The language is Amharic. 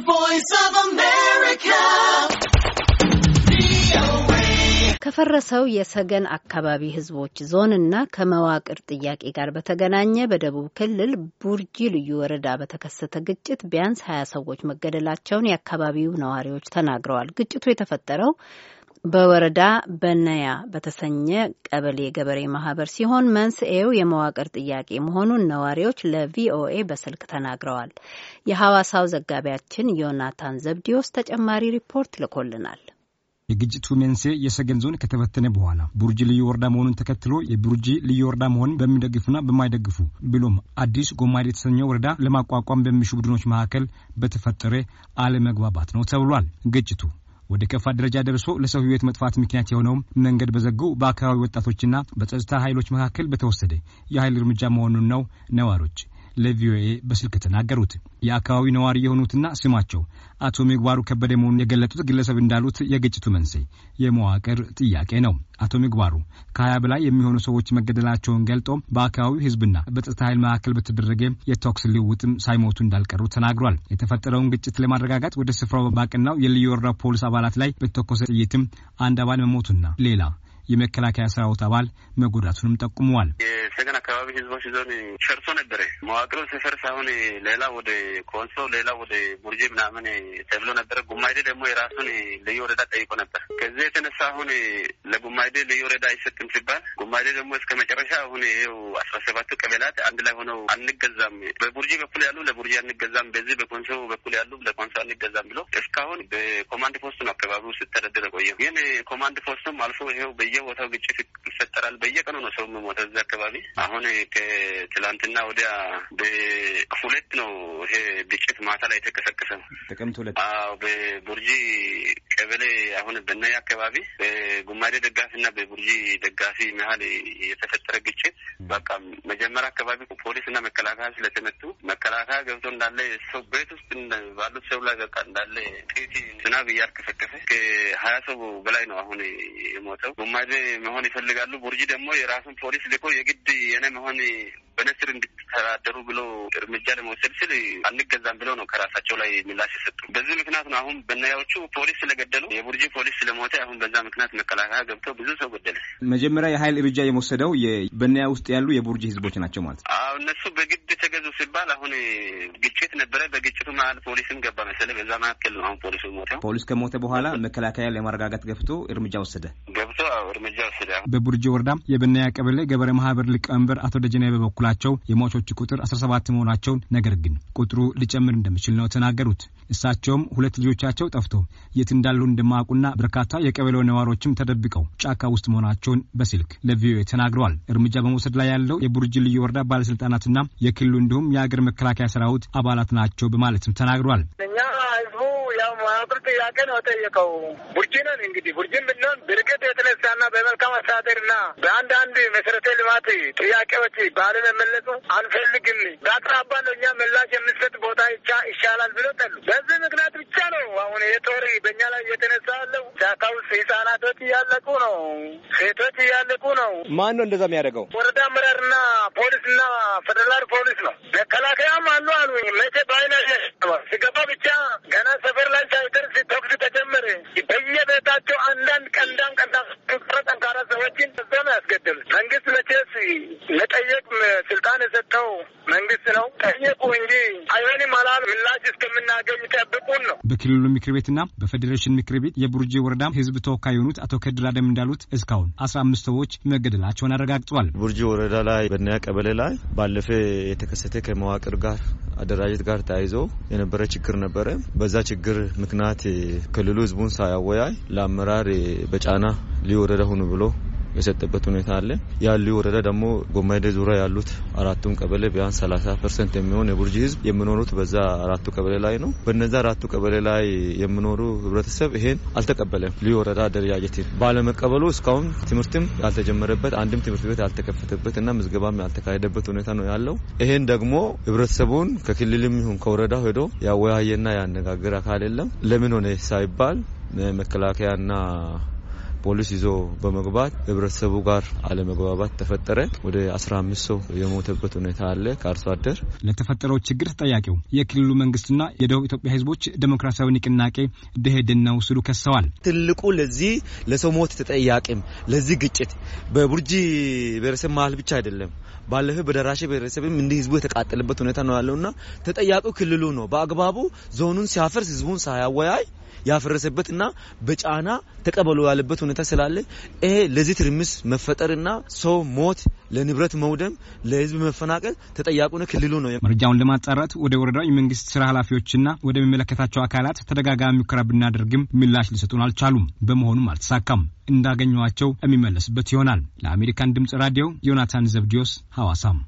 voice of America. ከፈረሰው የሰገን አካባቢ ህዝቦች ዞንና ከመዋቅር ጥያቄ ጋር በተገናኘ በደቡብ ክልል ቡርጂ ልዩ ወረዳ በተከሰተ ግጭት ቢያንስ ሀያ ሰዎች መገደላቸውን የአካባቢው ነዋሪዎች ተናግረዋል። ግጭቱ የተፈጠረው በወረዳ በነያ በተሰኘ ቀበሌ ገበሬ ማህበር ሲሆን መንስኤው የመዋቅር ጥያቄ መሆኑን ነዋሪዎች ለቪኦኤ በስልክ ተናግረዋል። የሐዋሳው ዘጋቢያችን ዮናታን ዘብዲዮስ ተጨማሪ ሪፖርት ልኮልናል። የግጭቱ መንስኤ የሰገን ዞን ከተበተነ በኋላ ቡርጂ ልዩ ወረዳ መሆኑን ተከትሎ የቡርጂ ልዩ ወረዳ መሆኑን በሚደግፉና በማይደግፉ ብሎም አዲስ ጎማዴ የተሰኘው ወረዳ ለማቋቋም በሚሹ ቡድኖች መካከል በተፈጠረ አለመግባባት ነው ተብሏል። ግጭቱ ወደ ከፋ ደረጃ ደርሶ ለሰው ሕይወት መጥፋት ምክንያት የሆነውም መንገድ በዘጉ በአካባቢ ወጣቶችና በጸጥታ ኃይሎች መካከል በተወሰደ የኃይል እርምጃ መሆኑን ነው ነዋሪዎች ለቪኦኤ በስልክ ተናገሩት። የአካባቢ ነዋሪ የሆኑትና ስማቸው አቶ ምግባሩ ከበደ መሆኑን የገለጡት ግለሰብ እንዳሉት የግጭቱ መንስኤ የመዋቅር ጥያቄ ነው። አቶ ምግባሩ ከሀያ በላይ የሚሆኑ ሰዎች መገደላቸውን ገልጦ በአካባቢው ሕዝብና በጸጥታ ኃይል መካከል በተደረገ የተኩስ ልውውጥም ሳይሞቱ እንዳልቀሩ ተናግሯል። የተፈጠረውን ግጭት ለማረጋጋት ወደ ስፍራው ባቀናው የልዩ ወረዳ ፖሊስ አባላት ላይ በተኮሰ ጥይትም አንድ አባል መሞቱና ሌላ የመከላከያ ሰራዊት አባል መጎዳቱንም ጠቁመዋል። የሰገን አካባቢ ህዝቦች ዞን ፈርሶ ነበረ። መዋቅሩ ሲፈርስ አሁን ሌላ ወደ ኮንሶ ሌላ ወደ ቡርጄ ምናምን ተብሎ ነበረ። ጉማይዴ ደግሞ የራሱን ልዩ ወረዳ ጠይቆ ነበር። ከዚህ የተነሳ አሁን ለጉማይዴ ልዩ ወረዳ አይሰጥም ሲባል ጉማይዴ ደግሞ እስከ መጨረሻ አሁን ይኸው አስራ ሰባቱ ቀበላት አንድ ላይ ሆነው አንገዛም፣ በቡርጂ በኩል ያሉ ለቡርጂ አንገዛም፣ በዚህ በኮንሶ በኩል ያሉ ለኮንሶ አንገዛም ብሎ እስካሁን በ command post ነው አካባቢው ሲተዳደር የቆየው። ግን ኮማንድ ፖስቱም አልፎ ይኸው በየቦታው ግጭት ይፈጠራል። በየቀኑ ነው ሰው የሞተው እዚህ አካባቢ። አሁን ከትላንትና ወዲያ በሁለት ነው ይሄ ግጭት ማታ ላይ የተቀሰቀሰ ነው። ጥቅምት ሁለት አዎ በቡርጂ ቀበሌ አሁን በነያ አካባቢ በጉማዴ ደጋፊ እና በቡርጂ ደጋፊ መሀል የተፈጠረ በቃ መጀመሪያ አካባቢ ፖሊስ እና መከላከያ ስለተመቱ መከላከያ ገብቶ እንዳለ ሰው ቤት ውስጥ ባሉት ሰው ላይ በቃ እንዳለ ጥይት ዝናብ እያርከፈከፈ ከሀያ ሰው በላይ ነው አሁን የሞተው። ጉማዴ መሆን ይፈልጋሉ። ቡርጂ ደግሞ የራሱን ፖሊስ ልኮ የግድ የኔ መሆን በነስር እንድትተዳደሩ ብሎ እርምጃ ለመውሰድ ስል አንገዛም ብለው ነው ከራሳቸው ላይ ምላሽ የሰጡ። በዚህ ምክንያት ነው አሁን በናያዎቹ ፖሊስ ስለገደሉ የቡርጂ ፖሊስ ስለሞተ አሁን በዛ ምክንያት መከላከያ ገብተው ብዙ ሰው ገደለ። መጀመሪያ የኃይል እርምጃ የመወሰደው በናያ ውስጥ ያሉ የቡርጂ ህዝቦች ናቸው ማለት ነው። እነሱ በግድ ተገዙ ሲባል አሁን ግጭት ነበረ። በግጭቱ መሀል ፖሊስም ገባ መሰለህ። በዛ መካከል ነው አሁን ፖሊሱ ሞተው። ፖሊስ ከሞተ በኋላ መከላከያ ለማረጋጋት ገብቶ እርምጃ ወሰደ ገብቶ እርምጃ ወሰደ። በቡርጂ ወረዳ የበናያ ቀበሌ ገበሬ ማህበር ሊቀመንበር አቶ ደጀኔ በበኩላቸው የሟቾቹ ቁጥር አስራ ሰባት መሆናቸውን ነገር ግን ቁጥሩ ሊጨምር እንደሚችል ነው ተናገሩት። እሳቸውም ሁለት ልጆቻቸው ጠፍቶ የት እንዳሉ እንደማያውቁና በርካታ የቀበሌው ነዋሪዎችም ተደብቀው ጫካ ውስጥ መሆናቸውን በስልክ ለቪኦኤ ተናግረዋል። እርምጃ በመውሰድ ላይ ያለው የቡርጂ ልዩ ወረዳ ባለስልጣናትና የክልሉ እንዲሁም የአገር መከላከያ ሰራዊት አባላት ናቸው በማለትም ተናግረዋል። እኛ ጥያቄ ነው የጠየቀው። ቡርጂ ነን እንግዲህ ቡርጂን ብንሆን ብርቅት የተነሳና በመልካም አስተዳደርና በአንዳንድ መሰረተ ልማት ጥያቄዎች ባለመመለሱ አንፈልግም። በአቅራባ ነው እኛ ምላሽ የምንሰጥ ቦታ ይሻላል ብሎ ጠሉ። በዚህ አሁን የጦር በእኛ ላይ እየተነሳ ያለው። ጫካ ውስጥ ህጻናቶች እያለቁ ነው፣ ሴቶች እያለቁ ነው። ማን ነው እንደዛ የሚያደርገው? ወረዳ አመራርና ፖሊስና ፌደራል ፖሊስ ነው። መከላከያም አሉ አሉ መቼ በአይነ ሲገባ ብቻ የሰጠው መንግስት ነው። ጠየቁ እንጂ አይሆንም አላሉ። ምላሽ እስከምናገኝ ጠብቁን ነው። በክልሉ ምክር ቤትና በፌዴሬሽን ምክር ቤት የቡርጂ ወረዳ ህዝብ ተወካይ የሆኑት አቶ ከድር አደም እንዳሉት እስካሁን አስራ አምስት ሰዎች መገደላቸውን አረጋግጠዋል። ቡርጂ ወረዳ ላይ በናንያ ቀበሌ ላይ ባለፈ የተከሰተ ከመዋቅር ጋር አደረጃጀት ጋር ተያይዞ የነበረ ችግር ነበረ። በዛ ችግር ምክንያት ክልሉ ህዝቡን ሳያወያይ ለአመራር በጫና ልዩ ወረዳ ሁኑ ብሎ የሰጠበት ሁኔታ አለ። ያሉ ወረዳ ደግሞ ጎማይዴ ዙሪያ ያሉት አራቱም ቀበሌ ቢያንስ 30 percent የሚሆን የቡርጂ ህዝብ የሚኖሩት በዛ አራቱ ቀበሌ ላይ ነው። በነዛ አራቱ ቀበሌ ላይ የሚኖሩ ህብረተሰብ ይሄን አልተቀበለም። ልዩ ወረዳ አደረጃጀትን ባለመቀበሉ እስካሁን ትምህርትም ያልተጀመረበት አንድም ትምህርት ቤት ያልተከፈተበት እና ምዝገባም ያልተካሄደበት ሁኔታ ነው ያለው። ይሄን ደግሞ ህብረተሰቡን ከክልልም ይሁን ከወረዳው ሄዶ ያወያየና ያነጋገር አካል የለም። ለምን ሆነ ሳይባል መከላከያና ፖሊስ ይዞ በመግባት ህብረተሰቡ ጋር አለመግባባት ተፈጠረ። ወደ 15 ሰው የሞተበት ሁኔታ አለ። ከአርሶ አደር ለተፈጠረው ችግር ተጠያቂው የክልሉ መንግስትና የደቡብ ኢትዮጵያ ህዝቦች ዴሞክራሲያዊ ንቅናቄ ደኢህዴን ነው ሲሉ ከሰዋል። ትልቁ ለዚህ ለሰው ሞት ተጠያቂም ለዚህ ግጭት በቡርጂ ብሔረሰብ መሀል ብቻ አይደለም ባለፈ በደራሼ ብሔረሰብም እንዲህ ህዝቡ የተቃጠለበት ሁኔታ ነው ያለውና ተጠያቂው ክልሉ ነው። በአግባቡ ዞኑን ሲያፈርስ ህዝቡን ሳያወያይ ያፈረሰበትና በጫና ተቀበሉ ያለበት ሁኔታ ስላለ ይሄ ለዚህ ትርምስ መፈጠርና ሰው ሞት፣ ለንብረት መውደም፣ ለህዝብ መፈናቀል ተጠያቂው ክልሉ ነው። መረጃውን ለማጣራት ወደ ወረዳው የመንግስት ስራ ኃላፊዎችና ወደሚመለከታቸው አካላት ተደጋጋሚ ሙከራ ብናደርግም ምላሽ ሊሰጡን አልቻሉም። በመሆኑም አልተሳካም። እንዳገኘኋቸው የሚመለስበት ይሆናል። ለአሜሪካን ድምጽ ራዲዮ ዮናታን ዘብዲዮስ ሐዋሳም